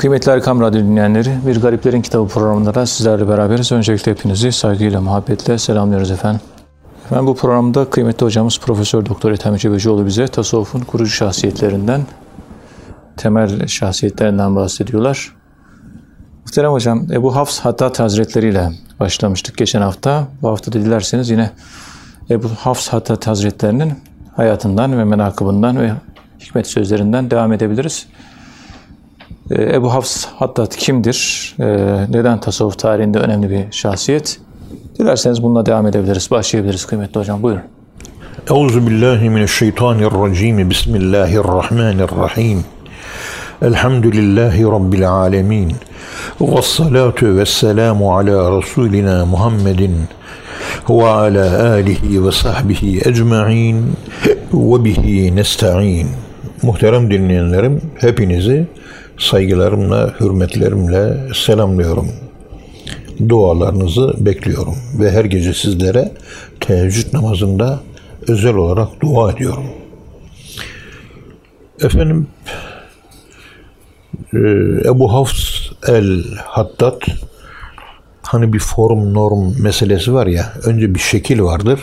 Kıymetli Erkam Radyo dinleyenleri, Bir Gariplerin Kitabı programında da sizlerle beraberiz. Öncelikle hepinizi saygıyla, muhabbetle selamlıyoruz efendim. Efendim bu programda kıymetli hocamız Profesör Doktor Ethem Cebecioğlu bize tasavvufun kurucu şahsiyetlerinden, temel şahsiyetlerinden bahsediyorlar. Muhterem hocam, Ebu Hafs Hattat Hazretleri ile başlamıştık geçen hafta. Bu hafta da dilerseniz yine Ebu Hafs Hattat Hazretlerinin hayatından ve menakıbından ve hikmet sözlerinden devam edebiliriz. Ee, Ebu Hafs Hattat kimdir? Ee, neden tasavvuf tarihinde önemli bir şahsiyet? Dilerseniz bununla devam edebiliriz, başlayabiliriz kıymetli hocam. Buyurun. Euzu billahi mineşşeytanirracim. Bismillahirrahmanirrahim. Elhamdülillahi rabbil alamin. Ves salatu vesselamu ala rasulina Muhammedin ve ala alihi ve sahbihi ecmaîn ve bihi nestaîn. Muhterem dinleyenlerim, hepinizi saygılarımla, hürmetlerimle selamlıyorum. Dualarınızı bekliyorum ve her gece sizlere teheccüd namazında özel olarak dua ediyorum. Efendim e, Ebu Hafs el-Hattat hani bir form norm meselesi var ya önce bir şekil vardır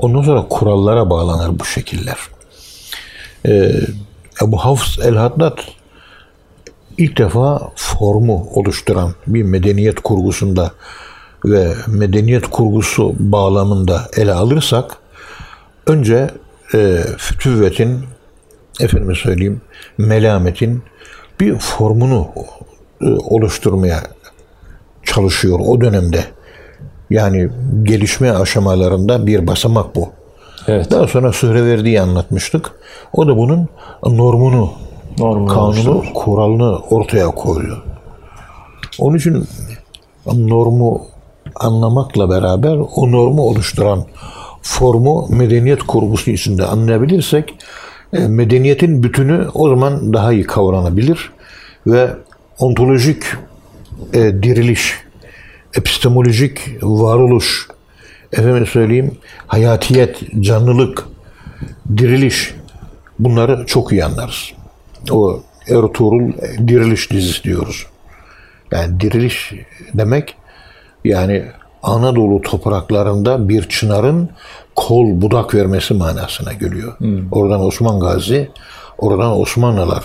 ondan sonra kurallara bağlanır bu şekiller. Ee, Ebu Hafs el-Haddad ilk defa formu oluşturan bir medeniyet kurgusunda ve medeniyet kurgusu bağlamında ele alırsak önce e, fütüvvetin efendime söyleyeyim melametin bir formunu e, oluşturmaya çalışıyor o dönemde. Yani gelişme aşamalarında bir basamak bu. Evet. Daha sonra verdiği anlatmıştık. O da bunun Normunu kanunu, kuralını ortaya koyuyor. Onun için normu anlamakla beraber o normu oluşturan formu medeniyet kurgusu içinde anlayabilirsek e, medeniyetin bütünü o zaman daha iyi kavranabilir ve ontolojik e, diriliş, epistemolojik varoluş, efendim söyleyeyim hayatiyet, canlılık, diriliş bunları çok iyi anlarız. O Ertuğrul diriliş dizisi diyoruz. Yani diriliş demek yani Anadolu topraklarında bir çınarın kol budak vermesi manasına geliyor. Oradan Osman Gazi, oradan Osmanlılar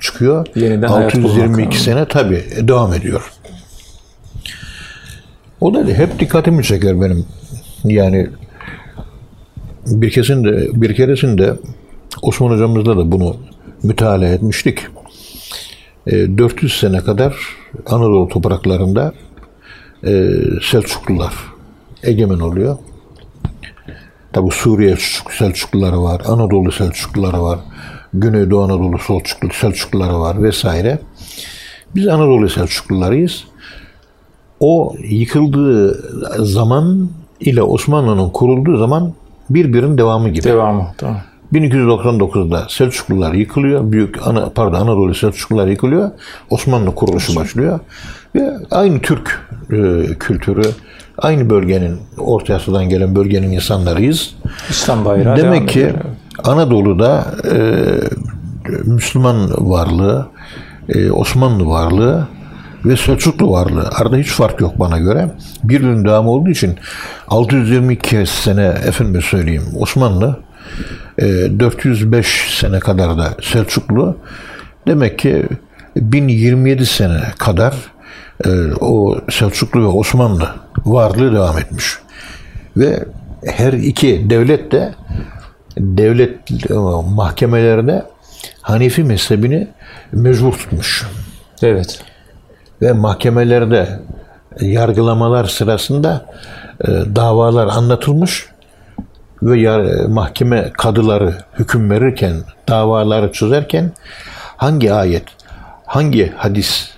çıkıyor. Yeniden hayat bulmak. 622 sene tabi devam ediyor. O da hep dikkatimi çeker benim. Yani bir keresinde, bir keresinde Osman hocamızla da bunu mütalaa etmiştik. E, 400 sene kadar Anadolu topraklarında e, Selçuklular egemen oluyor. Tabi Suriye Selçukluları var, Anadolu Selçukluları var, Güneydoğu Anadolu Selçuklu, Selçukluları var vesaire. Biz Anadolu Selçuklularıyız. O yıkıldığı zaman ile Osmanlı'nın kurulduğu zaman birbirinin devamı gibi. Devamı. Tamam. 1299'da Selçuklular yıkılıyor. Büyük ana, pardon Anadolu Selçuklular yıkılıyor. Osmanlı kuruluşu başlıyor. Ve aynı Türk e, kültürü, aynı bölgenin, Orta Asya'dan gelen bölgenin insanlarıyız. İslam bayrağı Demek ki ediyor. Anadolu'da e, Müslüman varlığı, e, Osmanlı varlığı ve Selçuklu varlığı. Arada hiç fark yok bana göre. Birbirinin devamı olduğu için 622 sene efendim söyleyeyim Osmanlı, 405 sene kadar da Selçuklu. Demek ki 1027 sene kadar e, o Selçuklu ve Osmanlı varlığı devam etmiş. Ve her iki devlet de devlet e, mahkemelerine Hanefi mezhebini mecbur tutmuş. Evet. Ve mahkemelerde yargılamalar sırasında e, davalar anlatılmış ve mahkeme kadıları hüküm verirken, davaları çözerken hangi ayet, hangi hadis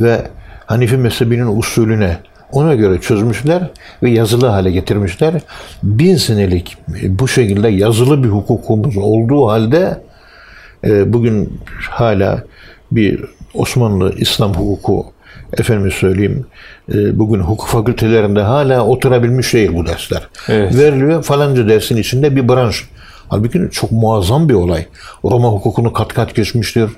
ve Hanifi mezhebinin usulüne ona göre çözmüşler ve yazılı hale getirmişler. Bin senelik bu şekilde yazılı bir hukukumuz olduğu halde e, bugün hala bir Osmanlı İslam hukuku efendim söyleyeyim e, bugün hukuk fakültelerinde hala oturabilmiş değil bu dersler. Evet. Veriliyor falanca dersin içinde bir branş Halbuki çok muazzam bir olay. Roma hukukunu kat kat geçmiştir.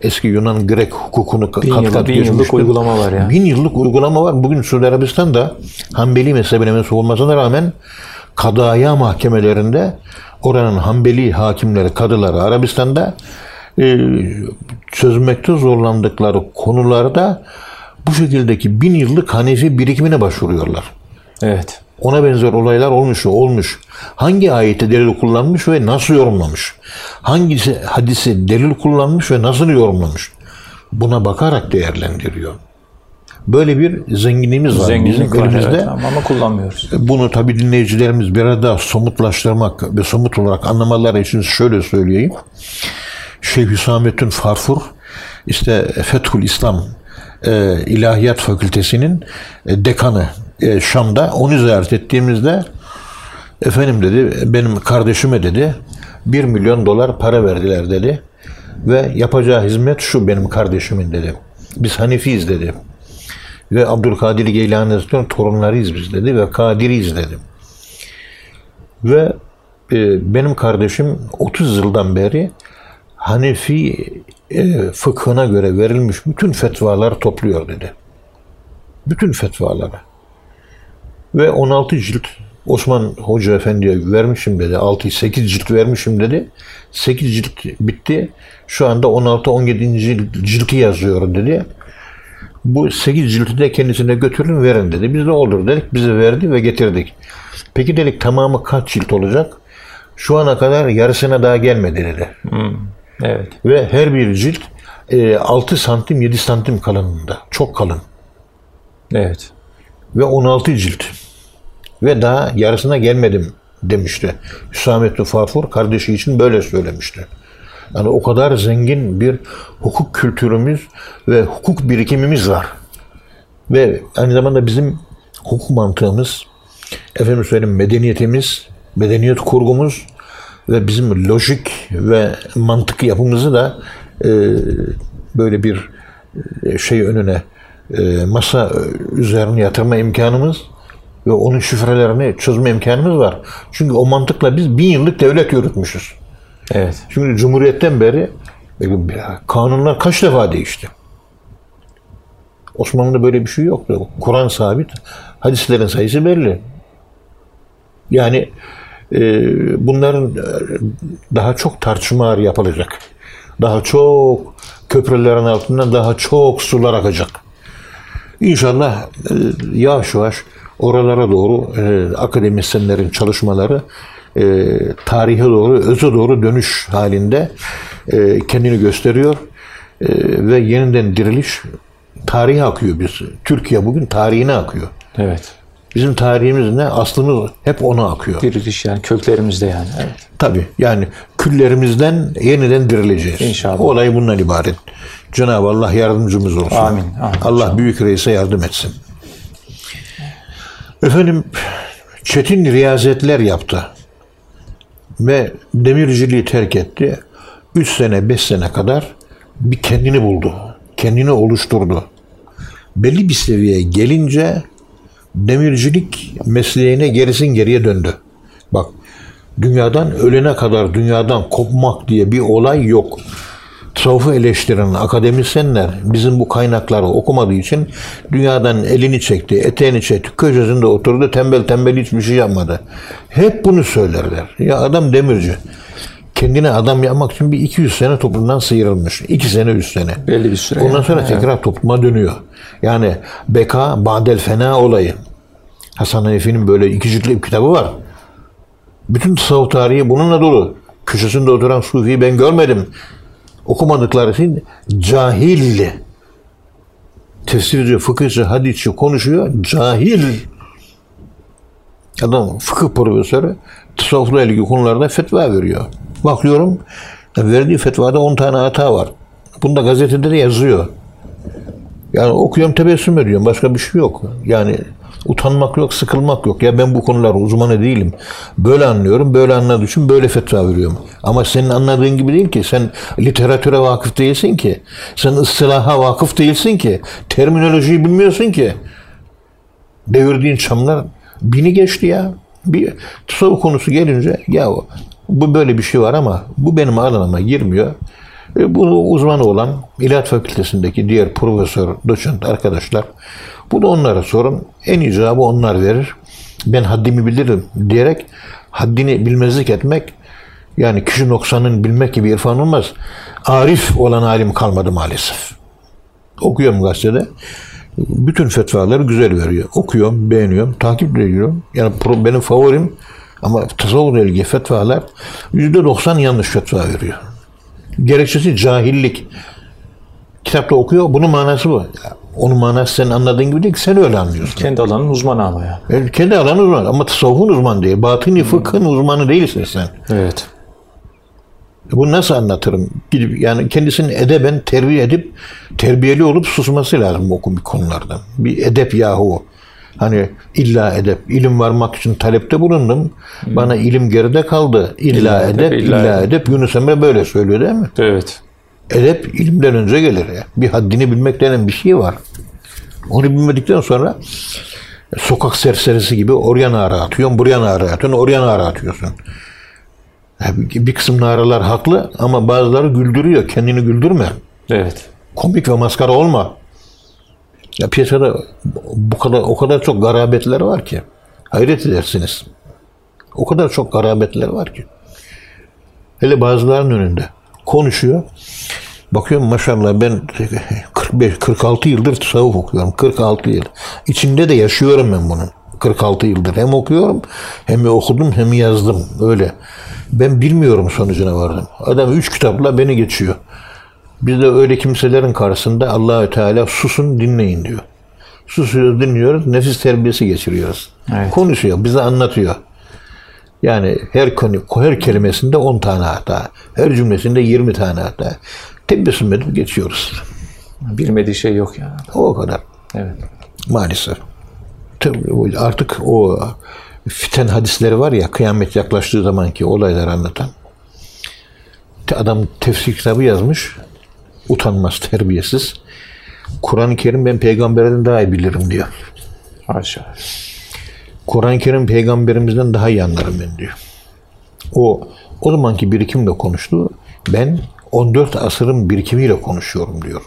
Eski Yunan Grek hukukunu kat Bin kat yıllık- bin yıllık geçmiştir. uygulama var ya. Bin yıllık uygulama var. Bugün Suudi Arabistan'da Hanbeli mezhebine mensup olmasına rağmen kadaya mahkemelerinde oranın Hanbeli hakimleri, kadıları Arabistan'da e, çözmekte zorlandıkları konularda bu şekildeki bin yıllık Hanefi birikimine başvuruyorlar. Evet. Ona benzer olaylar olmuş olmuş. Hangi ayeti delil kullanmış ve nasıl yorumlamış? Hangisi hadisi delil kullanmış ve nasıl yorumlamış? Buna bakarak değerlendiriyor. Böyle bir zenginliğimiz var Zenginlik bizim var elimizde. evet, ama kullanmıyoruz. Bunu tabi dinleyicilerimiz biraz daha somutlaştırmak ve somut olarak anlamaları için şöyle söyleyeyim. Şeyh Hüsamettin Farfur işte Fethül İslam e, İlahiyat Fakültesinin e, dekanı e, Şam'da onu ziyaret ettiğimizde efendim dedi benim kardeşime dedi 1 milyon dolar para verdiler dedi ve yapacağı hizmet şu benim kardeşimin dedi. Biz Hanefiyiz dedi. Ve Abdülkadir Geylani Hazretleri'nin torunlarıyız biz dedi ve Kadiriyiz dedi. Ve benim kardeşim 30 yıldan beri Hanefi e, fıkhına göre verilmiş bütün fetvaları topluyor dedi. Bütün fetvaları. Ve 16 cilt Osman Hoca Efendi'ye vermişim dedi. 6-8 cilt vermişim dedi. 8 cilt bitti. Şu anda 16-17. cilt- cilti yazıyorum dedi. Bu 8 cilti de kendisine götürün verin dedi. Biz de olur dedik. Bize verdi ve getirdik. Peki dedik tamamı kaç cilt olacak? Şu ana kadar yarısına daha gelmedi dedi. Evet. Ve her bir cilt e, 6 santim 7 santim kalınlığında. Çok kalın. Evet. Ve 16 cilt. Ve daha yarısına gelmedim demişti. Hüsamettin Farfur kardeşi için böyle söylemişti. Yani o kadar zengin bir hukuk kültürümüz ve hukuk birikimimiz var. Ve aynı zamanda bizim hukuk mantığımız, efendim söyleyeyim medeniyetimiz, medeniyet kurgumuz ve bizim lojik ve mantık yapımızı da e, böyle bir e, şey önüne e, masa üzerine yatırma imkanımız ve onun şifrelerini çözme imkanımız var. Çünkü o mantıkla biz bin yıllık devlet yürütmüşüz. Evet. Çünkü Cumhuriyet'ten beri kanunlar kaç defa değişti. Osmanlı'da böyle bir şey yoktu. Kur'an sabit, hadislerin sayısı belli. Yani e, bunların e, daha çok tartışmalar yapılacak. Daha çok köprülerin altından daha çok sular akacak. İnşallah e, yavaş yavaş oralara doğru e, akademisyenlerin çalışmaları tarihe doğru, öze doğru dönüş halinde kendini gösteriyor. Ve yeniden diriliş tarihe akıyor biz. Türkiye bugün tarihine akıyor. Evet. Bizim tarihimiz ne? Aslımız hep ona akıyor. Diriliş yani köklerimizde yani. Evet. Tabii yani küllerimizden yeniden dirileceğiz. İnşallah. Olay bundan ibaret. Cenab-ı Allah yardımcımız olsun. Amin, amin. Allah büyük reise yardım etsin. Efendim çetin riyazetler yaptı. Ve demirciliği terk etti. 3 sene 5 sene kadar bir kendini buldu. Kendini oluşturdu. Belli bir seviyeye gelince demircilik mesleğine gerisin geriye döndü. Bak dünyadan ölene kadar dünyadan kopmak diye bir olay yok. Tasavvufu eleştiren akademisyenler bizim bu kaynakları okumadığı için dünyadan elini çekti, eteğini çekti, köşesinde oturdu, tembel tembel hiçbir şey yapmadı. Hep bunu söylerler. Ya adam demirci. Kendine adam yapmak için bir 200 sene toplumdan sıyrılmış. 2 sene, 3 sene. Belli bir süre. Ondan yani. sonra tekrar topluma dönüyor. Yani Beka Badel Fena olayı. Hasan Hanefi'nin böyle iki ciltli bir kitabı var. Bütün tasavvuf tarihi bununla dolu. Köşesinde oturan Sufi'yi ben görmedim. Okumadıkları için cahil. Tefsirci, fıkıhçı, hadisçi konuşuyor. Cahil. Adam fıkıh profesörü tasavvufla ilgili konularda fetva veriyor. Bakıyorum verdiği fetvada 10 tane hata var. Bunda gazetede de yazıyor. Yani okuyorum tebessüm ediyorum. Başka bir şey yok. Yani utanmak yok, sıkılmak yok. Ya ben bu konular uzmanı değilim. Böyle anlıyorum. Böyle anladığım için böyle fetva veriyorum. Ama senin anladığın gibi değil ki. Sen literatüre vakıf değilsin ki. Sen ıstılaha vakıf değilsin ki. Terminolojiyi bilmiyorsun ki. Devirdiğin çamlar bini geçti ya. Bir tasavvuf konusu gelince ya Bu böyle bir şey var ama bu benim alanıma girmiyor. E, Bunu uzmanı olan İlahiyat Fakültesindeki diğer profesör, doçent arkadaşlar bunu onlara sorun. En icabı onlar verir. Ben haddimi bilirim diyerek haddini bilmezlik etmek yani kişi noksanın bilmek gibi irfan olmaz. Arif olan alim kalmadı maalesef. Okuyorum gazetede. Bütün fetvaları güzel veriyor. Okuyorum, beğeniyorum, takip ediyorum. Yani benim favorim ama tasavvurla ilgili fetvalar %90 yanlış fetva veriyor. Gerekçesi cahillik. Kitapta okuyor, bunun manası bu. Ya, Onun manası senin anladığın gibi değil ki, sen öyle anlıyorsun. Kendi alanın uzmanı ama yani. Yani kendi alanı uzman ama tasavvufun uzmanı değil. Batini fıkhın uzmanı değilsin sen. Evet. Bunu nasıl anlatırım? Gidip yani kendisini edeben terbiye edip terbiyeli olup susması lazım bu konulardan. Bir edep yahu. Hani illa edep. ilim varmak için talepte bulundum. Bana ilim geride kaldı. İlla, İlla edep, edep, illa illa edep. Yunus Emre böyle söylüyor değil mi? Evet. Edep ilimden önce gelir ya. Bir haddini bilmek denen bir şey var. Onu bilmedikten sonra sokak serserisi gibi oraya nara atıyorsun, buraya nara atıyorsun, oraya nara atıyorsun. Bir kısım naralar haklı ama bazıları güldürüyor. Kendini güldürme. Evet. Komik ve maskara olma. Ya piyasada bu kadar o kadar çok garabetler var ki. Hayret edersiniz. O kadar çok garabetler var ki. Hele bazılarının önünde konuşuyor. Bakıyorum maşallah ben 45 46 yıldır tasavvuf okuyorum. 46 yıl. İçinde de yaşıyorum ben bunun. 46 yıldır. Hem okuyorum hem okudum hem yazdım. Öyle. Ben bilmiyorum sonucuna vardım. Adam üç kitapla beni geçiyor. Biz de öyle kimselerin karşısında Allahü Teala susun dinleyin diyor. Susuyoruz, dinliyoruz, nefis terbiyesi geçiriyoruz. Evet. Konuşuyor, bize anlatıyor. Yani her konu, her kelimesinde 10 tane hata, her cümlesinde 20 tane hata. Tebessüm edip geçiyoruz. Bilmediği şey yok yani. O kadar. Evet. Maalesef. Artık o fiten hadisleri var ya kıyamet yaklaştığı zamanki olayları anlatan. Adam tefsir kitabı yazmış. Utanmaz, terbiyesiz. Kur'an-ı Kerim ben peygamberden daha iyi bilirim diyor. Haşa. Kur'an-ı Kerim peygamberimizden daha iyi anlarım ben diyor. O o zamanki birikimle konuştu. Ben 14 asırın birikimiyle konuşuyorum diyor.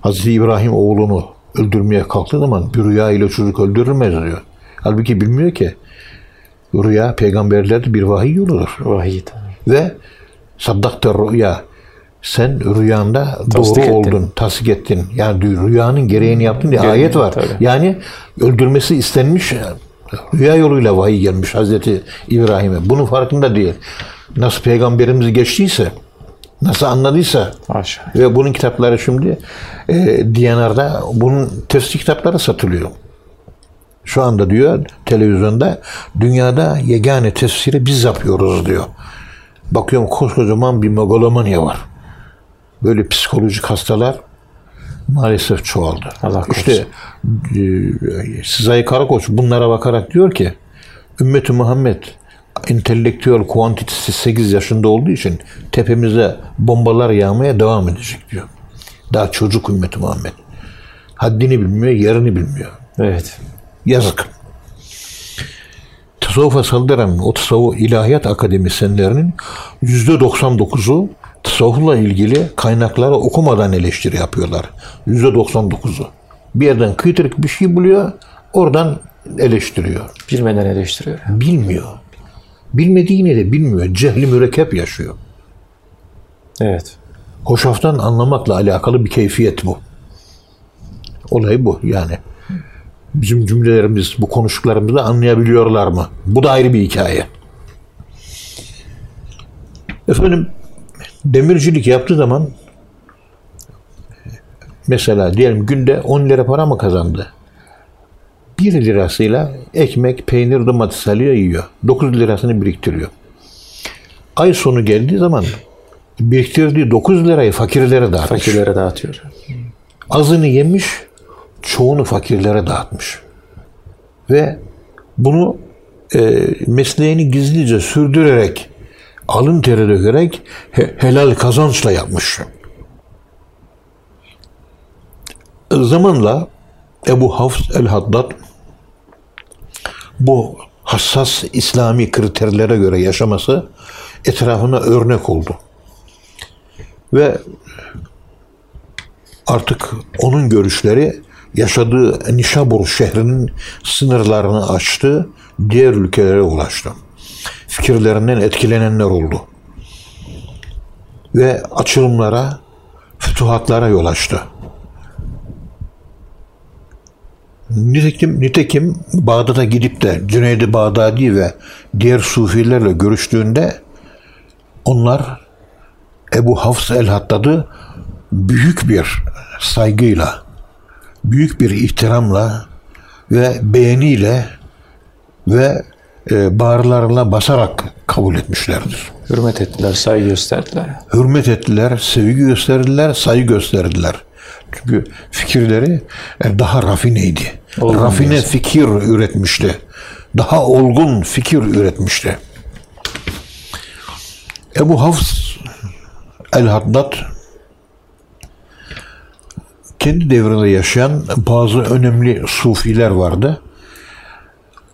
Hazreti İbrahim oğlunu öldürmeye kalktığı zaman bir rüya ile çocuk öldürülmez diyor. Halbuki bilmiyor ki rüya peygamberlerde bir vahiy yoludur. Vahiy. Ve saddakta rüya sen rüyanda Tasdik doğru ettin. oldun, tasdik ettin. Yani rüyanın gereğini yaptın diye Gereğini, ayet var. tabii. Yani öldürmesi istenmiş rüya yoluyla vahiy gelmiş Hazreti İbrahim'e. Bunun farkında değil. Nasıl peygamberimiz geçtiyse, nasıl anladıysa Haşa. ve bunun kitapları şimdi e, DNR'da bunun tefsir kitapları satılıyor. Şu anda diyor televizyonda dünyada yegane tefsiri biz yapıyoruz diyor. Bakıyorum koskocaman bir megalomanya var. Böyle psikolojik hastalar maalesef çoğaldı. Allah korusun. İşte e, Sezai Karakoç bunlara bakarak diyor ki Ümmeti Muhammed entelektüel kuantitesi 8 yaşında olduğu için tepemize bombalar yağmaya devam edecek diyor. Daha çocuk ümmeti Muhammed. Haddini bilmiyor, yerini bilmiyor. Evet. Yazık. Tasavvufa saldıran o tasavvuf ilahiyat akademisyenlerinin %99'u tasavvufla ilgili kaynakları okumadan eleştiri yapıyorlar. %99'u. Bir yerden kıytırık bir şey buluyor, oradan eleştiriyor. Bilmeden eleştiriyor. Bilmiyor. Bilmediğini de bilmiyor. Cehli mürekkep yaşıyor. Evet. Hoşaftan anlamakla alakalı bir keyfiyet bu. Olay bu yani. Bizim cümlelerimiz, bu konuştuklarımızı anlayabiliyorlar mı? Bu da ayrı bir hikaye. Efendim, demircilik yaptığı zaman mesela diyelim günde 10 lira para mı kazandı? 1 lirasıyla ekmek, peynir, domates alıyor, yiyor. 9 lirasını biriktiriyor. Ay sonu geldiği zaman biriktirdiği 9 lirayı fakirlere dağıtmış. Fakirlere dağıtıyor. Azını yemiş, çoğunu fakirlere dağıtmış. Ve bunu e, mesleğini gizlice sürdürerek, alın teri dökerek he- helal kazançla yapmış. Zamanla Ebu Hafs el-Haddad bu hassas İslami kriterlere göre yaşaması etrafına örnek oldu. Ve artık onun görüşleri yaşadığı Nişabur şehrinin sınırlarını aştı, diğer ülkelere ulaştı. Fikirlerinden etkilenenler oldu. Ve açılımlara, fütuhatlara yol açtı. Nitekim, nitekim Bağdat'a gidip de Cüneydi Bağdadi ve diğer sufilerle görüştüğünde onlar Ebu Hafs el-Haddad'ı büyük bir saygıyla, büyük bir ihtiramla ve beğeniyle ve bağırlarına basarak kabul etmişlerdir. Hürmet ettiler, saygı gösterdiler. Hürmet ettiler, sevgi gösterdiler, saygı gösterdiler. Çünkü fikirleri e, daha rafineydi. Olgun Rafine diyorsun. fikir üretmişti. Daha olgun fikir üretmişti. Ebu Hafs el-Haddad kendi devrinde yaşayan bazı önemli sufiler vardı.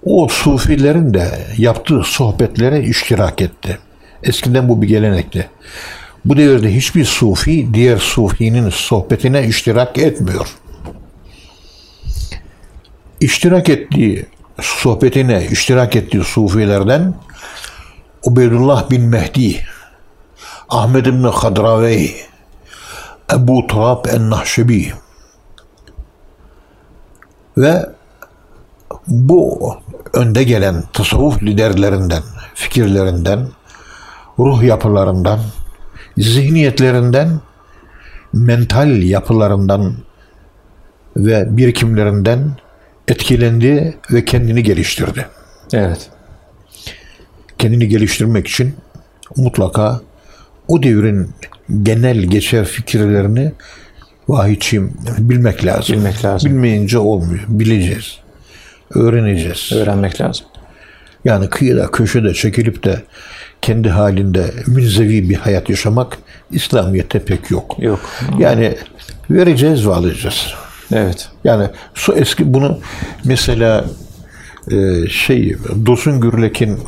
O sufilerin de yaptığı sohbetlere iştirak etti. Eskiden bu bir gelenekti. Bu devirde hiçbir sufi diğer sufinin sohbetine iştirak etmiyor. İştirak ettiği sohbetine iştirak ettiği sufilerden Ubeydullah bin Mehdi, Ahmed bin Hadravey, Ebu Turab el-Nahşebi ve bu önde gelen tasavvuf liderlerinden, fikirlerinden, ruh yapılarından, zihniyetlerinden, mental yapılarından ve birikimlerinden etkilendi ve kendini geliştirdi. Evet. Kendini geliştirmek için mutlaka o devrin genel geçer fikirlerini vahiyçiyim bilmek lazım. Bilmek lazım. Bilmeyince olmuyor. Bileceğiz. Öğreneceğiz. Öğrenmek lazım. Yani kıyıda köşede çekilip de kendi halinde münzevi bir hayat yaşamak İslamiyet'te pek yok. Yok. Yani vereceğiz ve alacağız. Evet. Yani su eski bunu mesela e, şey Dosun Gürlek'in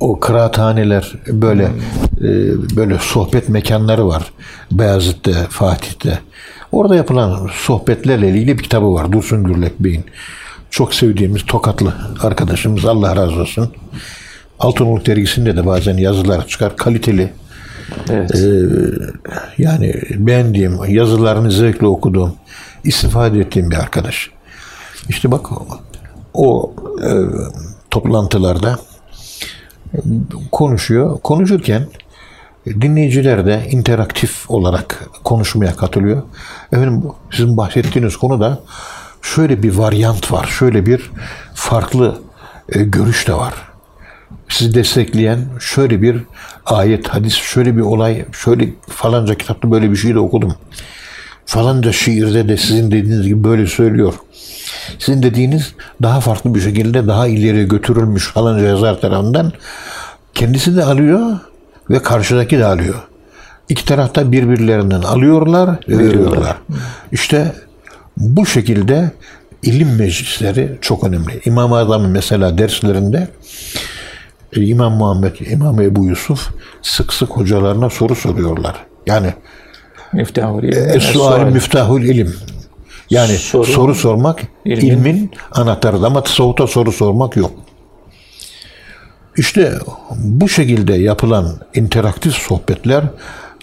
o kıraathaneler böyle e, böyle sohbet mekanları var. Beyazıt'ta, Fatih'te. Orada yapılan sohbetlerle ilgili bir kitabı var. Dursun Gürlek Bey'in. Çok sevdiğimiz Tokatlı arkadaşımız Allah razı olsun. Altınoluk dergisinde de bazen yazılar çıkar. Kaliteli. Evet. Yani beğendiğim, yazılarını zevkle okuduğum, istifade ettiğim bir arkadaş. İşte bak o e, toplantılarda konuşuyor. Konuşurken dinleyiciler de interaktif olarak konuşmaya katılıyor. Efendim sizin bahsettiğiniz konuda şöyle bir varyant var. Şöyle bir farklı e, görüş de var. Sizi destekleyen şöyle bir ayet, hadis, şöyle bir olay, şöyle falanca kitapta böyle bir şey de okudum. Falanca şiirde de sizin dediğiniz gibi böyle söylüyor. Sizin dediğiniz daha farklı bir şekilde daha ileriye götürülmüş falanca yazar tarafından kendisi de alıyor ve karşıdaki de alıyor. İki tarafta birbirlerinden alıyorlar ve veriyorlar. İşte bu şekilde ilim meclisleri çok önemli. İmam-ı Azam'ın mesela derslerinde e, İmam Muhammed, İmam Ebu Yusuf sık sık hocalarına soru soruyorlar. Yani Miftahul ilim. Es-sual müftahul ilim. Yani soru, Soru- sormak ilmin- ilmin anahtarı ama tasavvufta soru sormak yok. İşte bu şekilde yapılan interaktif sohbetler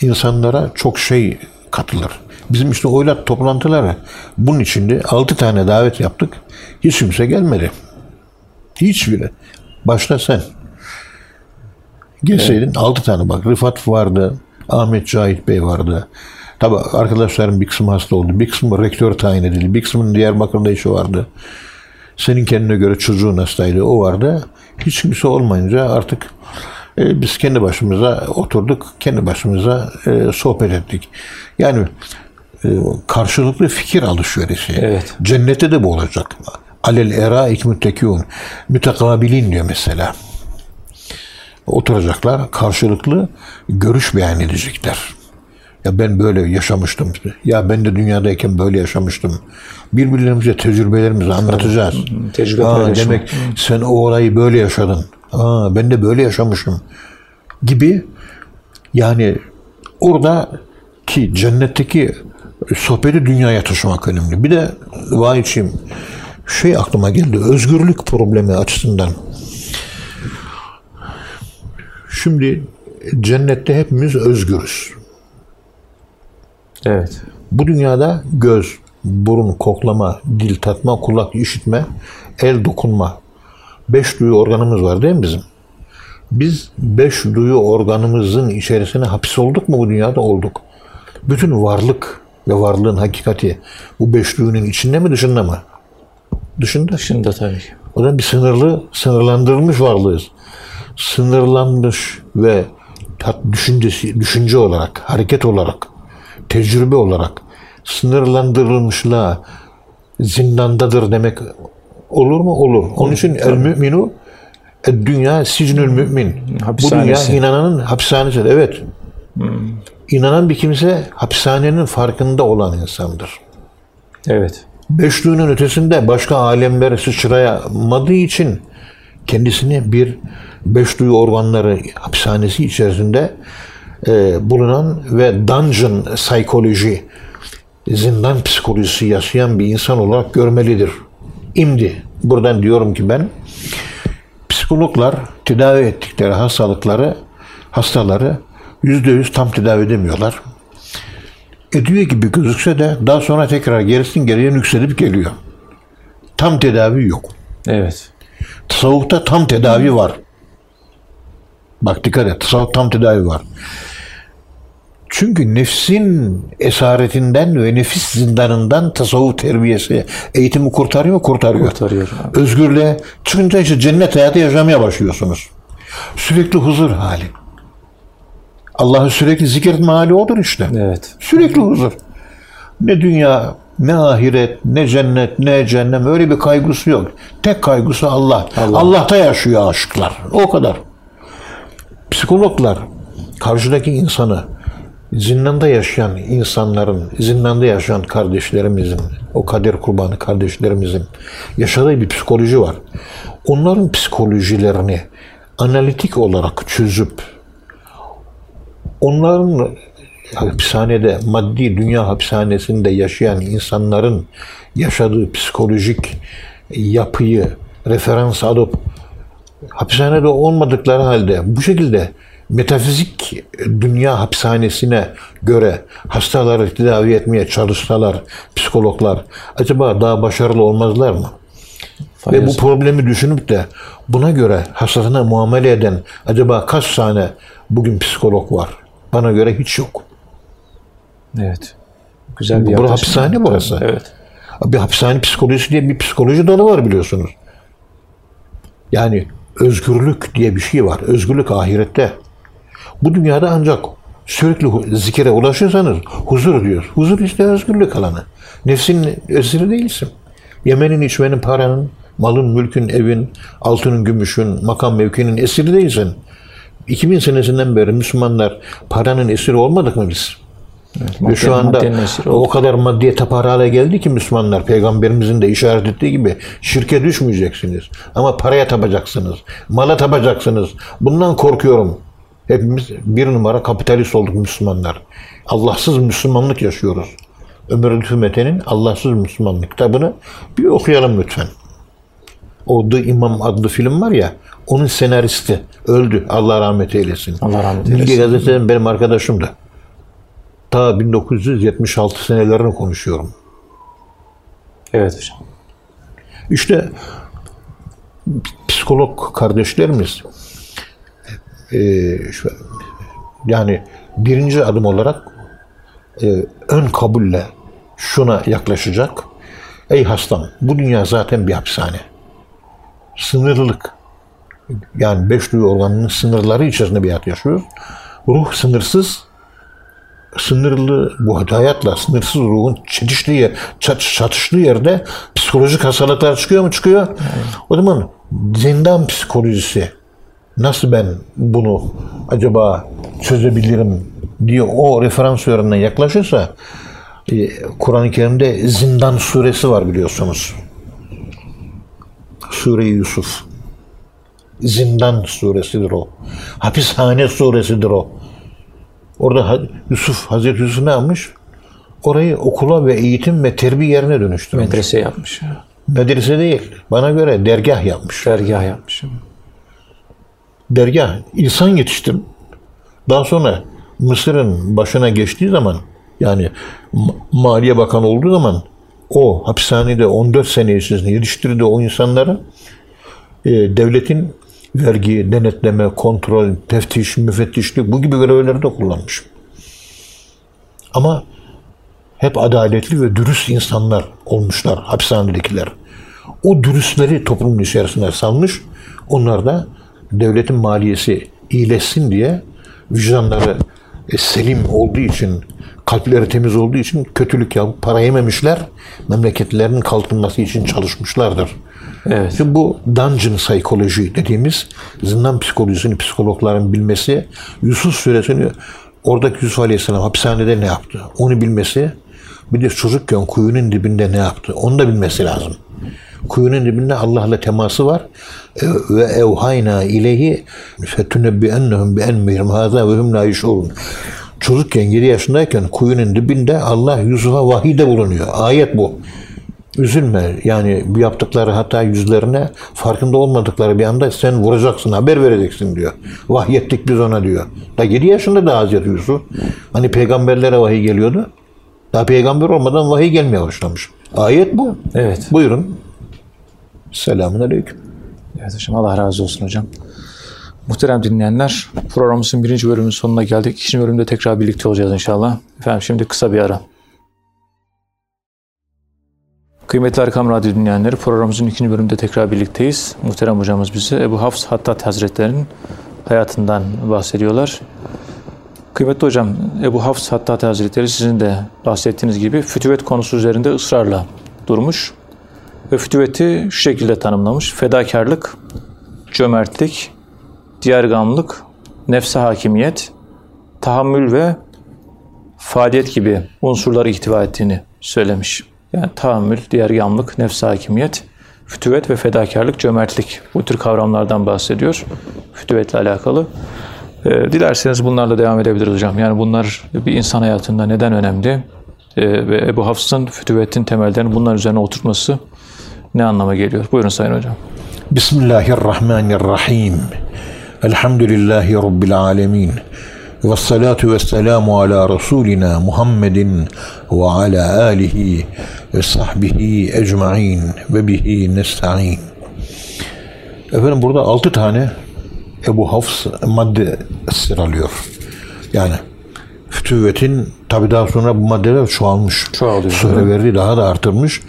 insanlara çok şey katılır. Bizim işte oylat toplantıları bunun içinde 6 tane davet yaptık. Hiç kimse gelmedi. Hiçbiri. Başta sen. Gelseydin 6 tane bak. Rıfat vardı. Ahmet Cahit Bey vardı. Tabi arkadaşlarım bir kısmı hasta oldu. Bir kısmı rektör tayin edildi. Bir kısmının Diyarbakır'da işi vardı. Senin kendine göre çocuğun hastaydı. O vardı. Hiç kimse olmayınca artık e, biz kendi başımıza oturduk. Kendi başımıza e, sohbet ettik. Yani karşılıklı fikir alışverişi. Evet. Cennette de bu olacak. Alel era müttekûn. Mütekabilin diyor mesela. Oturacaklar, karşılıklı görüş beyan edecekler. Ya ben böyle yaşamıştım. Ya ben de dünyadayken böyle yaşamıştım. Birbirlerimize tecrübelerimizi anlatacağız. Tecrübe Aa, demek sen o olayı böyle yaşadın. Aa, ben de böyle yaşamışım. Gibi yani orada ki cennetteki sohbeti dünyaya taşımak önemli. Bir de vahiyçiyim şey aklıma geldi. Özgürlük problemi açısından. Şimdi cennette hepimiz özgürüz. Evet. Bu dünyada göz, burun, koklama, dil tatma, kulak işitme, el dokunma. Beş duyu organımız var değil mi bizim? Biz beş duyu organımızın içerisine hapis olduk mu bu dünyada? Olduk. Bütün varlık ve varlığın hakikati bu beş duyunun içinde mi dışında mı? Dışında. Dışında tabii ki. O zaman bir sınırlı, sınırlandırılmış varlığız. Sınırlanmış ve tat düşüncesi, düşünce olarak, hareket olarak, tecrübe olarak sınırlandırılmışlığa zindandadır demek olur mu? Olur. Onun için el müminu dünya sicnül mümin. Bu dünya inananın hapishanesi. Evet. İnanan bir kimse hapishanenin farkında olan insandır. Evet. Beş duyunun ötesinde başka alemlere sıçrayamadığı için kendisini bir beş duyu organları hapishanesi içerisinde e, bulunan ve dungeon psikoloji, zindan psikolojisi yaşayan bir insan olarak görmelidir. İmdi. Buradan diyorum ki ben psikologlar tedavi ettikleri hastalıkları, hastaları yüzde yüz tam tedavi edemiyorlar ediyor gibi gözükse de daha sonra tekrar gerisin geriye yükselip geliyor. Tam tedavi yok. Evet. Tasavvufta tam tedavi var. Bak dikkat et. Tasavvuf tam tedavi var. Çünkü nefsin esaretinden ve nefis zindanından tasavvuf terbiyesi eğitimi kurtarıyor mu? Kurtarıyor. Kurtarıyor. Özgürlüğe çıkınca işte cennet hayatı yaşamaya başlıyorsunuz. Sürekli huzur hali. Allah'ı sürekli zikretme hali odur işte. Evet. Sürekli huzur. Ne dünya, ne ahiret, ne cennet, ne cehennem öyle bir kaygısı yok. Tek kaygısı Allah. Allah'ta yaşıyor aşıklar. O kadar. Psikologlar karşıdaki insanı zindanda yaşayan insanların, zindanda yaşayan kardeşlerimizin, o kader kurbanı kardeşlerimizin yaşadığı bir psikoloji var. Onların psikolojilerini analitik olarak çözüp onların hapishanede, maddi dünya hapishanesinde yaşayan insanların yaşadığı psikolojik yapıyı referans alıp hapishanede olmadıkları halde bu şekilde metafizik dünya hapishanesine göre hastaları tedavi etmeye çalışsalar psikologlar acaba daha başarılı olmazlar mı? Ve bu problemi düşünüp de buna göre hastasına muamele eden acaba kaç tane bugün psikolog var? Bana göre hiç yok. Evet. Güzel bir Bu yaklaşım. hapishane burası. Evet. Bir hapishane psikolojisi diye bir psikoloji dalı var biliyorsunuz. Yani özgürlük diye bir şey var. Özgürlük ahirette. Bu dünyada ancak sürekli zikire ulaşırsanız huzur diyor. Huzur işte özgürlük alanı. Nefsin esiri değilsin. Yemenin, içmenin, paranın, malın, mülkün, evin, altının, gümüşün, makam mevkinin esiri değilsin. 2000 senesinden beri Müslümanlar paranın esiri olmadık mı biz? Ve şu maddenin- anda o kadar maddeye tapar hale geldi ki Müslümanlar, peygamberimizin de işaret ettiği gibi şirke düşmeyeceksiniz. Ama paraya tapacaksınız, mala tapacaksınız. Bundan korkuyorum. Hepimiz bir numara kapitalist olduk Müslümanlar. Allahsız Müslümanlık yaşıyoruz. Ömer Lütfü Mete'nin Allahsız Müslümanlık kitabını bir okuyalım lütfen. O The İmam adlı film var ya, onun senaristi öldü. Allah rahmet eylesin. Allah rahmet Bilgi eylesin. Gazete'nin benim arkadaşımdı. Ta 1976 senelerini konuşuyorum. Evet hocam. İşte psikolog kardeşlerimiz şu- yani birinci adım olarak eee, ön kabulle şuna yaklaşacak. Ey hastam bu dünya zaten bir hapishane. Sınırlılık. Yani beş duyu organının sınırları içerisinde bir hayat yaşıyoruz. Ruh sınırsız, sınırlı bu hayatla sınırsız ruhun çetiştiği yer, çat, çatıştığı yerde psikolojik hastalıklar çıkıyor mu? Çıkıyor. O zaman zindan psikolojisi nasıl ben bunu acaba çözebilirim diye o referans üzerinden yaklaşırsa e, Kur'an-ı Kerim'de Zindan suresi var biliyorsunuz. Sure-i Yusuf. Zindan suresidir o. Hapishane suresidir o. Orada Yusuf, Hazreti Yusuf ne yapmış? Orayı okula ve eğitim ve terbiye yerine dönüştürmüş. Medrese yapmış. Medrese değil. Bana göre dergah yapmış. Dergah yapmış. dergah insan yetiştir. Daha sonra Mısır'ın başına geçtiği zaman yani Ma- Maliye Bakanı olduğu zaman o hapishanede 14 sene içerisinde yetiştirdiği o insanları e, devletin vergi, denetleme, kontrol, teftiş, müfettişlik bu gibi görevleri de kullanmış. Ama hep adaletli ve dürüst insanlar olmuşlar hapishanedekiler. O dürüstleri toplumun içerisine salmış. Onlar da devletin maliyesi iyileşsin diye vicdanları e, selim olduğu için, kalpleri temiz olduğu için kötülük yapıp para yememişler. Memleketlerinin kalkınması için çalışmışlardır. Evet. Şimdi bu dungeon psikoloji dediğimiz zindan psikolojisini psikologların bilmesi, Yusuf suresini oradaki Yusuf Aleyhisselam hapishanede ne yaptı? Onu bilmesi, bir de çocukken kuyunun dibinde ne yaptı? Onu da bilmesi lazım. Kuyunun dibinde Allah'la teması var. E, Ve evhayna ileyhi fetunebbiennehum bi enmihim haza ve hum la. Çocukken 7 yaşındayken kuyunun dibinde Allah Yusuf'a vahide bulunuyor. Ayet bu. Üzülme yani bu yaptıkları hata yüzlerine farkında olmadıkları bir anda sen vuracaksın, haber vereceksin diyor. Vahyettik biz ona diyor. Da 7 yaşında da Hazreti Yusuf. Hani peygamberlere vahiy geliyordu. Daha peygamber olmadan vahiy gelmeye başlamış. Ayet bu. Evet. Buyurun. Selamun aleyküm. Evet hocam Allah razı olsun hocam. Muhterem dinleyenler programımızın birinci bölümünün sonuna geldik. İkinci bölümde tekrar birlikte olacağız inşallah. Efendim şimdi kısa bir ara. Kıymetli Erkam Radyo dinleyenleri programımızın ikinci bölümünde tekrar birlikteyiz. Muhterem hocamız bize Ebu Hafs Hattat Hazretleri'nin hayatından bahsediyorlar. Kıymetli hocam Ebu Hafs Hattat Hazretleri sizin de bahsettiğiniz gibi fütüvet konusu üzerinde ısrarla durmuş ve fütüveti şu şekilde tanımlamış. Fedakarlık, cömertlik, diğergamlık, nefse hakimiyet, tahammül ve faaliyet gibi unsurları ihtiva ettiğini söylemiş. Yani tahammül, diğergamlık, nefse hakimiyet, fütüvet ve fedakarlık, cömertlik bu tür kavramlardan bahsediyor. Fütüvetle alakalı. Ee, dilerseniz bunlarla devam edebiliriz hocam. Yani bunlar bir insan hayatında neden önemli? Ee, ve Ebu Hafs'ın fütüvetin temellerini bunlar üzerine oturtması ne anlama geliyor? Buyurun Sayın Hocam. Bismillahirrahmanirrahim. Elhamdülillahi Rabbil alemin. Ve salatu ve selamu ala Resulina Muhammedin ve ala alihi ve sahbihi ecma'in ve bihi nesta'in. Efendim burada altı tane Ebu Hafs madde sıralıyor. Yani fütüvvetin tabi daha sonra bu maddeler çoğalmış. Çoğalıyor, Süreleri daha da artırmış.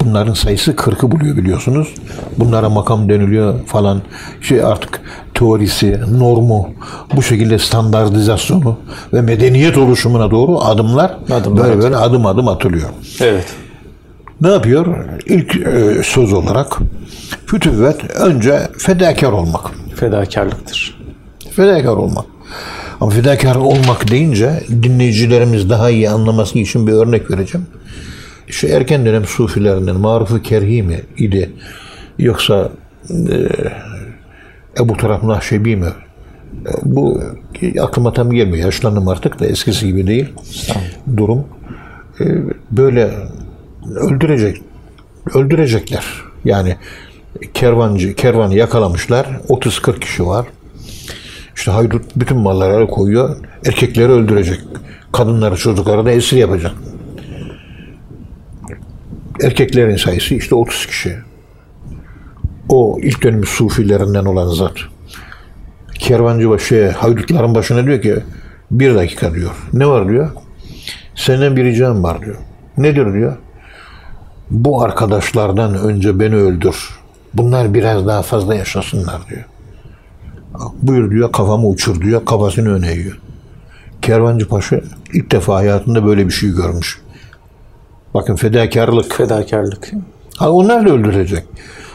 Bunların sayısı 40'ı buluyor biliyorsunuz. Bunlara makam deniliyor falan. Şey artık teorisi, normu, bu şekilde standartizasyonu ve medeniyet oluşumuna doğru adımlar, Adımlar böyle böyle adım adım atılıyor. Evet. Ne yapıyor? İlk e, söz olarak fütüvvet önce fedakar olmak. Fedakarlıktır. Fedakar olmak. Ama fedakar olmak deyince dinleyicilerimiz daha iyi anlaması için bir örnek vereceğim. Şu erken dönem sufilerinden Maruf-u Kerhi mi idi? Yoksa e, Ebu Taraf Nahşebi mi? E, bu aklıma tam gelmiyor. Yaşlandım artık da eskisi gibi değil. Durum. E, böyle öldürecek öldürecekler. Yani kervancı kervanı yakalamışlar. 30-40 kişi var. İşte haydut bütün malları el koyuyor. Erkekleri öldürecek. Kadınları, çocukları da esir yapacak. Erkeklerin sayısı işte 30 kişi. O ilk dönem sufilerinden olan zat. Kervancı başı, haydutların başına diyor ki bir dakika diyor. Ne var diyor? Senden bir ricam var diyor. Nedir diyor? Bu arkadaşlardan önce beni öldür. Bunlar biraz daha fazla yaşasınlar diyor. Buyur diyor kafamı uçur diyor kafasını öne eğiyor. Kervancı Paşa ilk defa hayatında böyle bir şey görmüş. Bakın fedakarlık. Fedakarlık. Ha, onlar da öldürecek.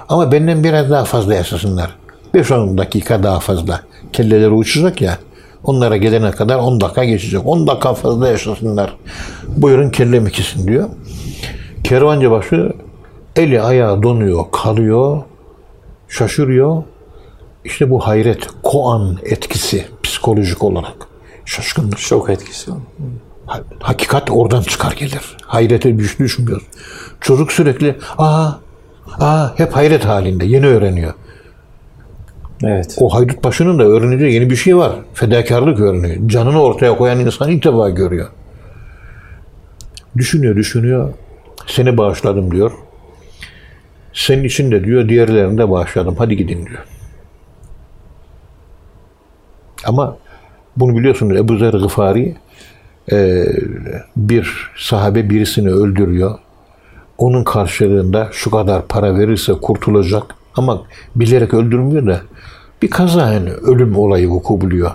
Ama benden biraz daha fazla yaşasınlar. 5-10 dakika daha fazla. Kelleleri uçacak ya. Onlara gelene kadar 10 dakika geçecek. 10 dakika fazla yaşasınlar. Buyurun kellem ikisin diyor. Kervancı başı eli ayağı donuyor, kalıyor, şaşırıyor. İşte bu hayret, koan etkisi psikolojik olarak. Şaşkınlık. Şok etkisi. Ha- Hakikat oradan çıkar gelir. Hayrete düş düşmüyor. Çocuk sürekli aa, aa hep hayret halinde. Yeni öğreniyor. Evet. O haydut başının da öğreneceği yeni bir şey var. Fedakarlık öğreniyor. Canını ortaya koyan insan ilk defa görüyor. Düşünüyor, düşünüyor. Seni bağışladım diyor. Senin için de diyor, diğerlerini de bağışladım. Hadi gidin diyor. Ama bunu biliyorsunuz Ebu Zer Gıfari e, bir sahabe birisini öldürüyor. Onun karşılığında şu kadar para verirse kurtulacak. Ama bilerek öldürmüyor da bir kaza yani ölüm olayı vuku buluyor.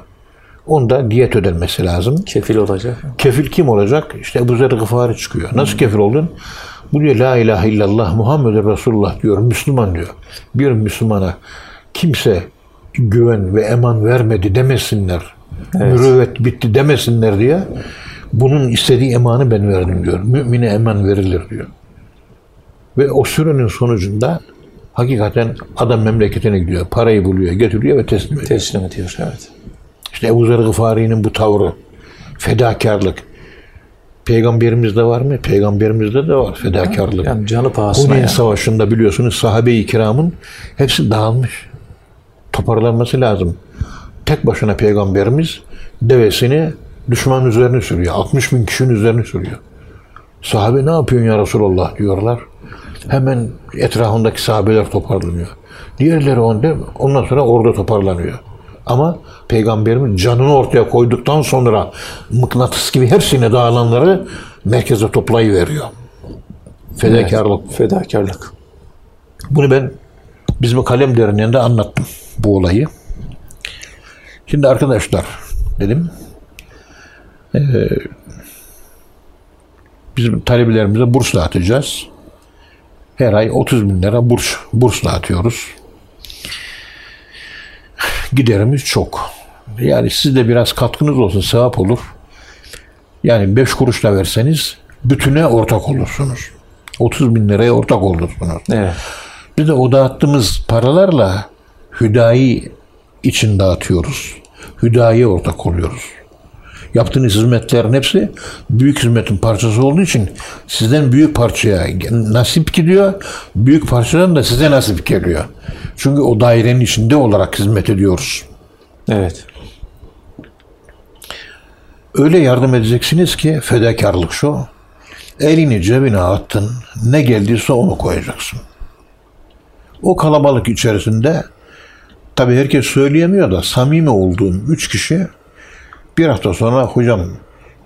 Onda diyet ödenmesi lazım. Kefil olacak. Kefil kim olacak? İşte Ebu Zer Gıfari çıkıyor. Nasıl kefil oldun? Bu diyor La ilahe illallah Muhammed Resulullah diyor. Müslüman diyor. Bir Müslümana kimse güven ve eman vermedi demesinler. Mürüvvet bitti demesinler diye bunun istediği emanı ben verdim diyor. Mümine eman verilir diyor. Ve o sürenin sonucunda hakikaten adam memleketine gidiyor. Parayı buluyor, getiriyor ve teslim ediyor. Teslim ediyor. Evet. İşte Ebu Zer Gıfari'nin bu tavrı, fedakarlık. Peygamberimizde var mı? Peygamberimizde de var fedakarlık. Yani canı pahasına Huneyn yani. Savaşı'nda biliyorsunuz sahabe-i kiramın hepsi dağılmış. Toparlanması lazım. Tek başına peygamberimiz devesini düşman üzerine sürüyor. 60 bin kişinin üzerine sürüyor. Sahabe ne yapıyorsun ya Resulallah diyorlar. Hemen etrafındaki sahabeler toparlanıyor. Diğerleri onda, ondan sonra orada toparlanıyor. Ama peygamberimiz canını ortaya koyduktan sonra mıknatıs gibi hepsine dağılanları merkeze toplayıveriyor. Fedakarlık. Fedakarlık. Bunu ben bizim kalem derneğinde anlattım bu olayı. Şimdi arkadaşlar dedim eee, bizim talebelerimize burs dağıtacağız. Her ay 30 bin lira burs, burs dağıtıyoruz. Giderimiz çok. Yani siz de biraz katkınız olsun, sevap olur. Yani 5 kuruş da verseniz bütüne ortak olursunuz. 30 bin liraya ortak olursunuz. Evet. Bir de o dağıttığımız paralarla hüdayi için dağıtıyoruz. Hüdayiye ortak oluyoruz. Yaptığınız hizmetlerin hepsi büyük hizmetin parçası olduğu için sizden büyük parçaya nasip gidiyor. Büyük parçadan da size nasip geliyor. Çünkü o dairenin içinde olarak hizmet ediyoruz. Evet. Öyle yardım edeceksiniz ki fedakarlık şu. Elini cebine attın. Ne geldiyse onu koyacaksın. O kalabalık içerisinde tabi herkes söyleyemiyor da samimi olduğum üç kişi bir hafta sonra hocam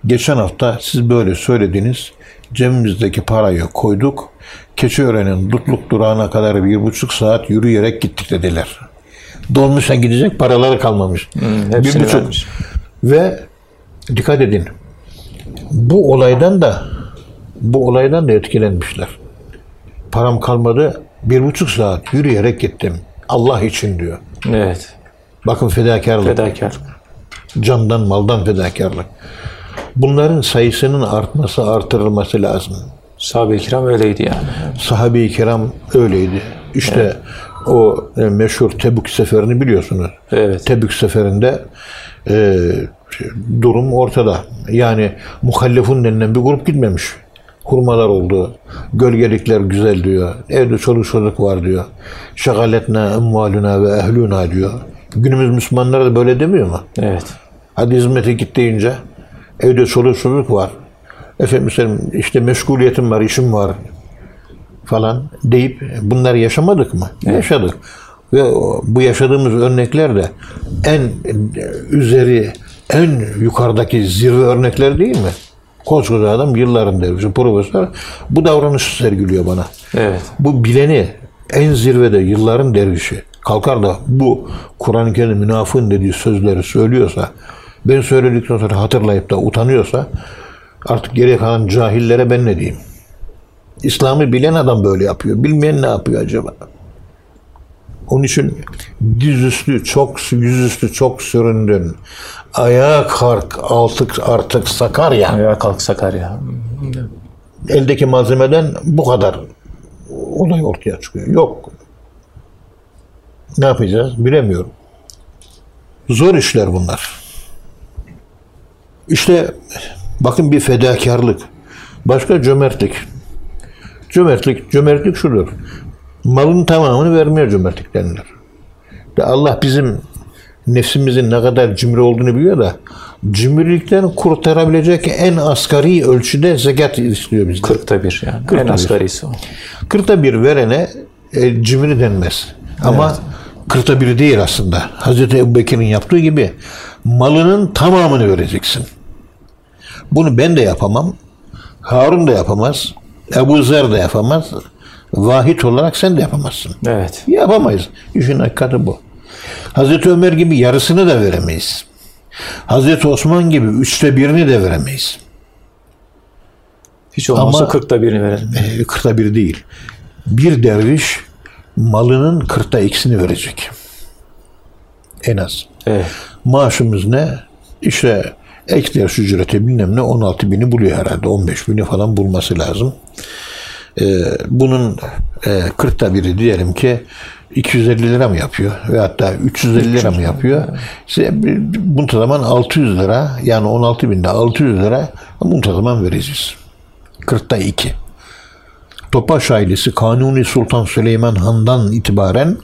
geçen hafta siz böyle söylediniz cebimizdeki parayı koyduk Keçiören'in dutluk durağına kadar bir buçuk saat yürüyerek gittik dediler. Dolmuşa gidecek paraları kalmamış. hepsini bir buçuk. vermiş. Ve dikkat edin. Bu olaydan da bu olaydan da etkilenmişler. Param kalmadı. Bir buçuk saat yürüyerek gittim. Allah için diyor. Evet. Bakın fedakarlık. Fedakarlık. Candan maldan fedakarlık. Bunların sayısının artması, artırılması lazım. Sahabe-i kiram öyleydi yani. Sahabe-i kiram öyleydi. İşte o e, meşhur Tebük seferini biliyorsunuz. Evet. Tebük seferinde e, durum ortada. Yani muhallefun denilen bir grup gitmemiş. Hurmalar oldu. Gölgelikler güzel diyor. Evde çoluk çocuk var diyor. Şagaletna emvaluna ve ehluna diyor. Günümüz Müslümanlar da böyle demiyor mu? Evet. Hadi hizmete git deyince evde çoluk çocuk var. Efendim senin işte meşguliyetim var, işim var falan deyip bunları yaşamadık mı? Yaşadık. Ve bu yaşadığımız örnekler de en üzeri, en yukarıdaki zirve örnekler değil mi? Koskoca adam yılların dervişi, profesör bu davranışı sergiliyor bana. Evet. Bu bileni en zirvede yılların dervişi kalkar da bu Kur'an-ı Kerim münafığın dediği sözleri söylüyorsa ben söyledikten sonra hatırlayıp da utanıyorsa artık geriye kalan cahillere ben ne diyeyim? İslam'ı bilen adam böyle yapıyor. Bilmeyen ne yapıyor acaba? Onun için dizüstü çok, yüzüstü çok süründün. Ayağa kalk artık, artık Sakarya. Ayağa kalk Sakarya. Eldeki malzemeden bu kadar olay ortaya çıkıyor. Yok. Ne yapacağız bilemiyorum. Zor işler bunlar. İşte bakın bir fedakarlık. Başka cömertlik. Cömertlik, cömertlik şudur. Malın tamamını vermeye cömertlik denilir. Ve Allah bizim nefsimizin ne kadar cimri olduğunu biliyor da cimrilikten kurtarabilecek en asgari ölçüde zekat istiyor bizden. Kırkta bir yani. Kırkta en asgarisi o. Kırkta bir verene e, cimri denmez. Ama kırkta bir değil aslında. Hazreti Ebu Bekir'in yaptığı gibi malının tamamını vereceksin. Bunu ben de yapamam. Harun da yapamaz. Ebu Zer de yapamaz. Vahid olarak sen de yapamazsın. Evet. Yapamayız. İşin hakikati bu. Hazreti Ömer gibi yarısını da veremeyiz. Hazreti Osman gibi üçte birini de veremeyiz. Hiç olmazsa Ama- kırkta birini verelim. E, kırkta bir değil. Bir derviş malının kırkta ikisini verecek. En az. Evet. Maaşımız ne? İşte ek ders ücreti bilmem ne 16 bini buluyor herhalde. 15 bini falan bulması lazım. Ee, bunun e, 40'ta biri diyelim ki 250 lira mı yapıyor? Ve hatta 350 lira mı yapıyor? İşte buntazaman 600 lira yani 16 binde 600 lira buntazaman vereceğiz. 40'ta 2. Topaş ailesi Kanuni Sultan Süleyman Han'dan itibaren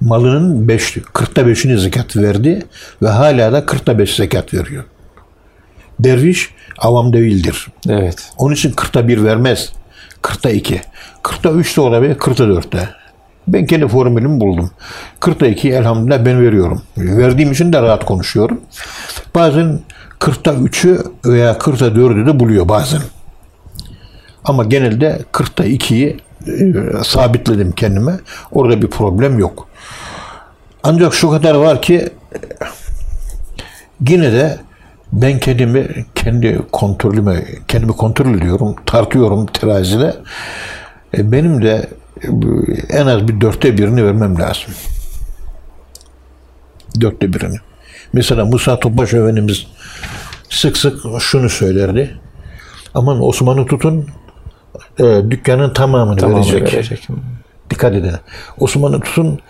malının 5, 40'ta 5'ini zekat verdi ve hala da 40'ta 5 zekat veriyor. Derviş avam değildir. Evet. Onun için 40'ta 1 vermez. 40'ta 2. 40'ta 3 de olabilir, 40'ta 4'te. Ben kendi formülümü buldum. 40'ta 2 elhamdülillah ben veriyorum. Verdiğim için de rahat konuşuyorum. Bazen 40'ta 3'ü veya 40'ta 4'ü de buluyor bazen. Ama genelde 40'ta 2'yi e, sabitledim kendime. Orada bir problem yok. Ancak şu kadar var ki yine de ben kendimi kendi kontrolüme kendimi kontrol ediyorum, tartıyorum terazide. E, benim de e, en az bir dörtte birini vermem lazım. Dörtte birini. Mesela Musa Topbaş Efendimiz sık sık şunu söylerdi. Aman Osman'ı tutun, e, dükkanın tamamını Tamamı verecek. verecek. Dikkat edin. Osman'ı tutun,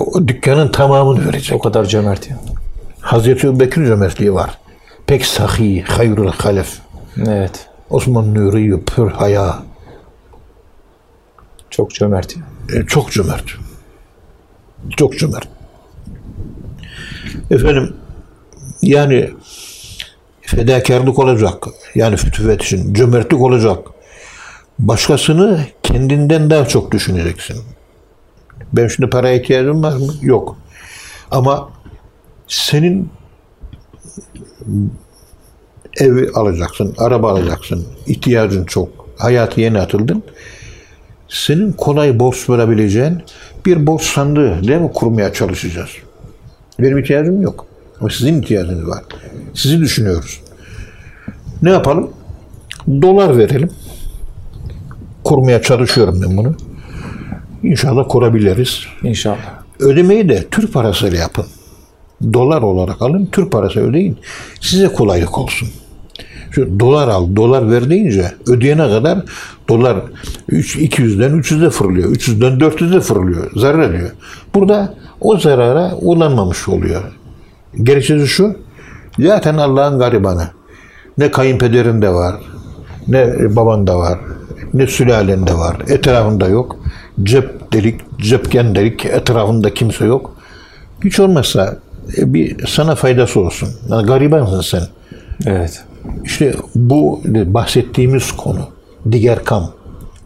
o dükkanın tamamını verecek. O kadar cömert ya. Hazreti Ebubekir cömertliği var. Pek sahi, hayrul halef. Evet. Osman Nuri, pür haya. Çok cömert. E, çok cömert. Çok cömert. Efendim, yani fedakarlık olacak. Yani fütüvet için cömertlik olacak. Başkasını kendinden daha çok düşüneceksin. Ben şimdi paraya ihtiyacım var mı? Yok. Ama senin evi alacaksın, araba alacaksın, ihtiyacın çok, hayatı yeni atıldın. Senin kolay borç verebileceğin bir borç sandığı değil mi kurmaya çalışacağız. Benim ihtiyacım yok. Ama sizin ihtiyacınız var. Sizi düşünüyoruz. Ne yapalım? Dolar verelim. Kurmaya çalışıyorum ben bunu. İnşallah kurabiliriz. İnşallah. Ödemeyi de Türk parasıyla yapın. Dolar olarak alın, Türk parası ödeyin. Size kolaylık olsun. Şu dolar al, dolar ver deyince ödeyene kadar dolar 3, 200'den 300'e fırlıyor. 300'den 400'e fırlıyor. Zarar ediyor. Burada o zarara ulanmamış oluyor. Gerekçesi şu, zaten Allah'ın garibanı. Ne kayınpederinde var, ne babanda var, ne sülalende var. Etrafında yok. Cep delik, cepken delik, etrafında kimse yok. Hiç olmazsa e, bir sana faydası olsun. Yani garibansın sen. Evet. İşte bu bahsettiğimiz konu. Diğer kam.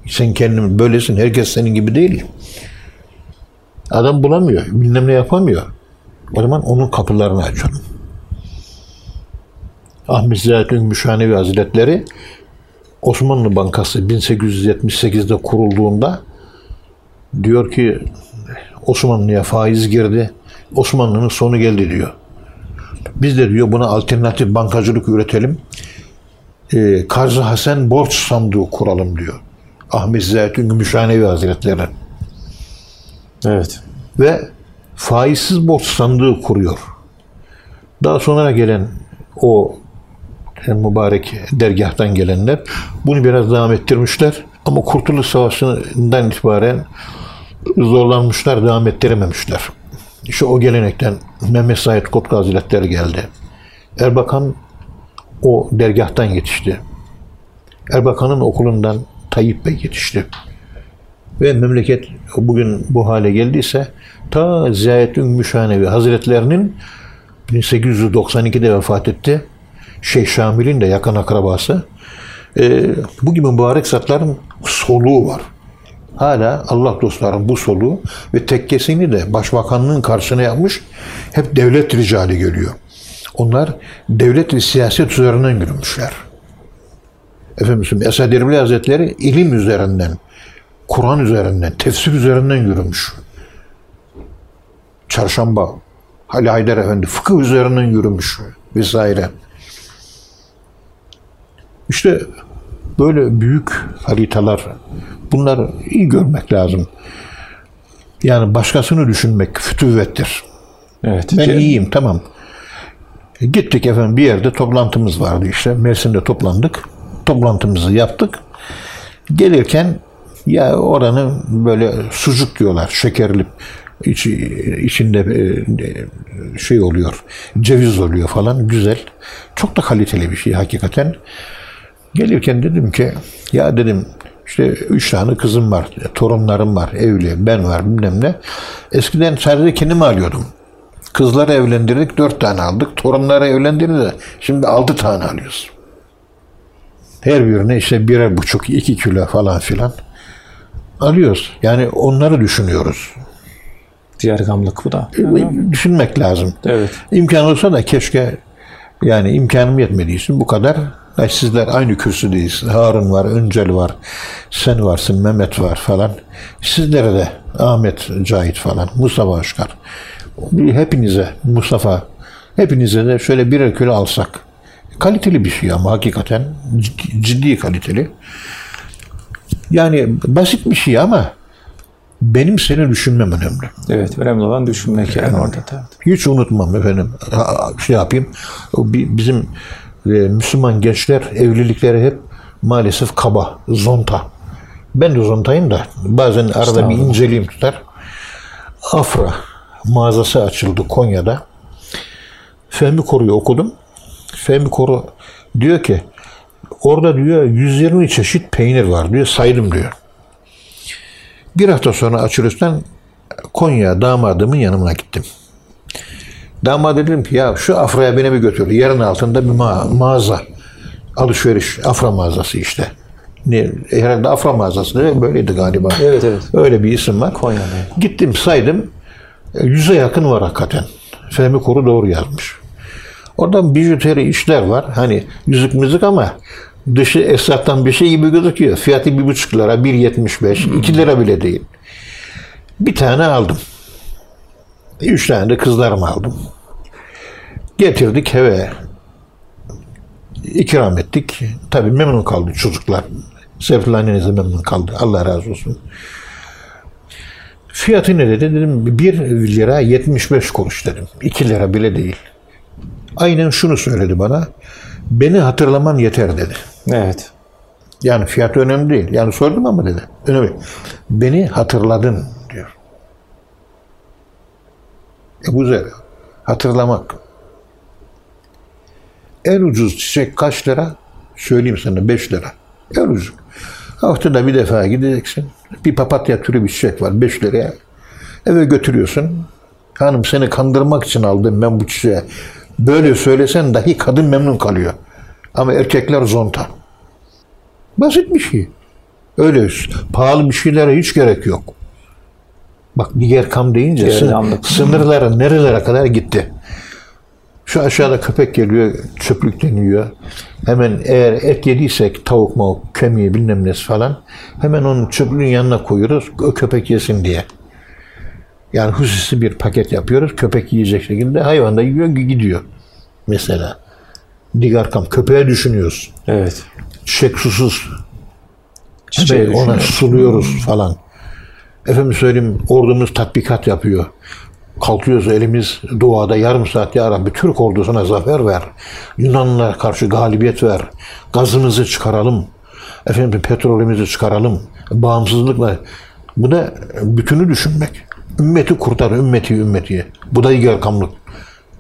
Sen kendin böylesin. Herkes senin gibi değil. Adam bulamıyor. Bilmem ne yapamıyor. O zaman onun kapılarını açalım. Ahmet Ziyaettin Müşanevi Hazretleri Osmanlı Bankası 1878'de kurulduğunda diyor ki Osmanlı'ya faiz girdi. Osmanlı'nın sonu geldi diyor. Biz de diyor buna alternatif bankacılık üretelim. Ee, Karzı Hasan borç sandığı kuralım diyor. Ahmet Ziyaettin Gümüşhanevi Hazretleri. Evet. ve faizsiz borç sandığı kuruyor. Daha sonra gelen o mübarek dergahtan gelenler bunu biraz devam ettirmişler. Ama Kurtuluş Savaşı'ndan itibaren zorlanmışlar, devam ettirememişler. İşte o gelenekten Mehmet Said Kotku Hazretleri geldi. Erbakan o dergahtan yetişti. Erbakan'ın okulundan Tayyip Bey yetişti. Ve memleket bugün bu hale geldiyse ta Ziyadettin Müşanevi Hazretlerinin 1892'de vefat etti. Şeyh Şamil'in de yakın akrabası. Ee, bu gibi mübarek zatların soluğu var. Hala Allah dostlarının bu soluğu ve tekkesini de başbakanlığın karşısına yapmış. Hep devlet ricali geliyor. Onlar devlet ve siyaset üzerinden yürümüşler. Efendim Esad Erbil Hazretleri ilim üzerinden, Kur'an üzerinden, tefsir üzerinden yürümüş. Çarşamba, Ali Haydar Efendi fıkıh üzerinden yürümüş vesaire. İşte böyle büyük haritalar, bunlar iyi görmek lazım. Yani başkasını düşünmek fütüvvettir. Evet. Ben Ce- iyiyim tamam. Gittik efendim bir yerde toplantımız vardı işte. Mersin'de toplandık. Toplantımızı yaptık. Gelirken ya oranın böyle sucuk diyorlar şekerli içi, içinde e, şey oluyor ceviz oluyor falan güzel çok da kaliteli bir şey hakikaten gelirken dedim ki ya dedim işte üç tane kızım var torunlarım var evli ben var bilmem ne eskiden sadece kendimi alıyordum Kızları evlendirdik, dört tane aldık. Torunları evlendirdik de şimdi altı tane alıyoruz. Her birine işte birer buçuk, iki kilo falan filan alıyoruz. Yani onları düşünüyoruz. Diğer gamlık bu da. Düşünmek lazım. Evet. İmkan olsa da keşke yani imkanım yetmediği için bu kadar. Ay sizler aynı kürsüdeyiz. Harun var, Öncel var, sen varsın, Mehmet var falan. Sizlere de Ahmet Cahit falan, Mustafa Aşkar. Hepinize Mustafa, hepinize de şöyle birer kilo alsak. Kaliteli bir şey ama hakikaten ciddi, ciddi kaliteli. Yani basit bir şey ama benim seni düşünmem önemli. Evet. Önemli olan düşünmek yani orada. da. Hiç unutmam efendim. Şey yapayım. Bizim Müslüman gençler evlilikleri hep maalesef kaba, zonta. Ben de zontayım da bazen arada bir inceliğim tutar. Afra mağazası açıldı Konya'da. Fehmi Koru'yu okudum. Fehmi Koru diyor ki orada diyor 120 çeşit peynir var diyor saydım diyor. Bir hafta sonra açılıştan Konya damadımın yanına gittim. Damat dedim ki ya şu Afra'ya beni bir götür. Yerin altında bir ma- mağaza. Alışveriş. Afra mağazası işte. Ne, herhalde Afra mağazası değil mi? Böyleydi galiba. Evet, evet. Öyle bir isim var. Konya'da. Gittim saydım. E, Yüze yakın var hakikaten. Fehmi Koru doğru yazmış. Oradan bijuteri işler var. Hani yüzük müzik ama dışı esnaftan bir şey gibi gözüküyor. Fiyatı bir buçuk lira, 1.75, 2 lira bile değil. Bir tane aldım. Üç tane de kızlarımı aldım. Getirdik eve. İkram ettik. Tabii memnun kaldı çocuklar. Serpil anneniz de memnun kaldı. Allah razı olsun. Fiyatı ne dedi? Dedim 1 lira 75 kuruş dedim. 2 lira bile değil. Aynen şunu söyledi bana. Beni hatırlaman yeter dedi. Evet. Yani fiyatı önemli değil. Yani sordum ama dedi. Önemli. Beni hatırladın diyor. E güzel. Hatırlamak. En ucuz çiçek kaç lira? Söyleyeyim sana 5 lira. En ucuz. Haftada bir defa gideceksin. Bir papatya türü bir çiçek var 5 liraya. Eve götürüyorsun. Hanım seni kandırmak için aldım ben bu çiçeği. Böyle söylesen dahi kadın memnun kalıyor. Ama erkekler zonta. Basit bir şey. Öyle pahalı bir şeylere hiç gerek yok. Bak diğer kam deyince Diğer sın- camlık. sınırlara nerelere kadar gitti. Şu aşağıda köpek geliyor, çöplükten yiyor. Hemen eğer et yediysek tavuk mavuk, kemiği bilmem nesi falan hemen onun çöplüğün yanına koyuyoruz o köpek yesin diye. Yani hususi bir paket yapıyoruz. Köpek yiyecek şekilde hayvan da yiyor gidiyor. Mesela. Diğer kam köpeğe düşünüyoruz Evet. çiçek susuz. Çiçeği ona suluyoruz falan. Efendim söyleyeyim ordumuz tatbikat yapıyor. Kalkıyoruz elimiz duada yarım saat ya Rabbi Türk ordusuna zafer ver. Yunanlılara karşı galibiyet ver. Gazımızı çıkaralım. Efendim petrolümüzü çıkaralım. Bağımsızlıkla. Bu da bütünü düşünmek. Ümmeti kurtar, ümmeti ümmetiye. Bu da digerkamlık.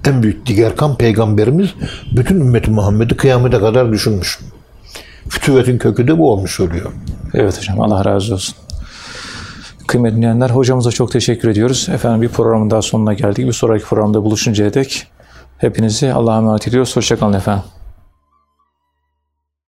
En büyük digerkam peygamberimiz bütün ümmeti Muhammed'i kıyamete kadar düşünmüş. Fütüvetin kökü de bu olmuş oluyor. Evet hocam Allah razı olsun. Kıymetli dinleyenler hocamıza çok teşekkür ediyoruz. Efendim bir programın daha sonuna geldik. Bir sonraki programda buluşuncaya dek hepinizi Allah'a emanet ediyoruz. Hoşçakalın efendim.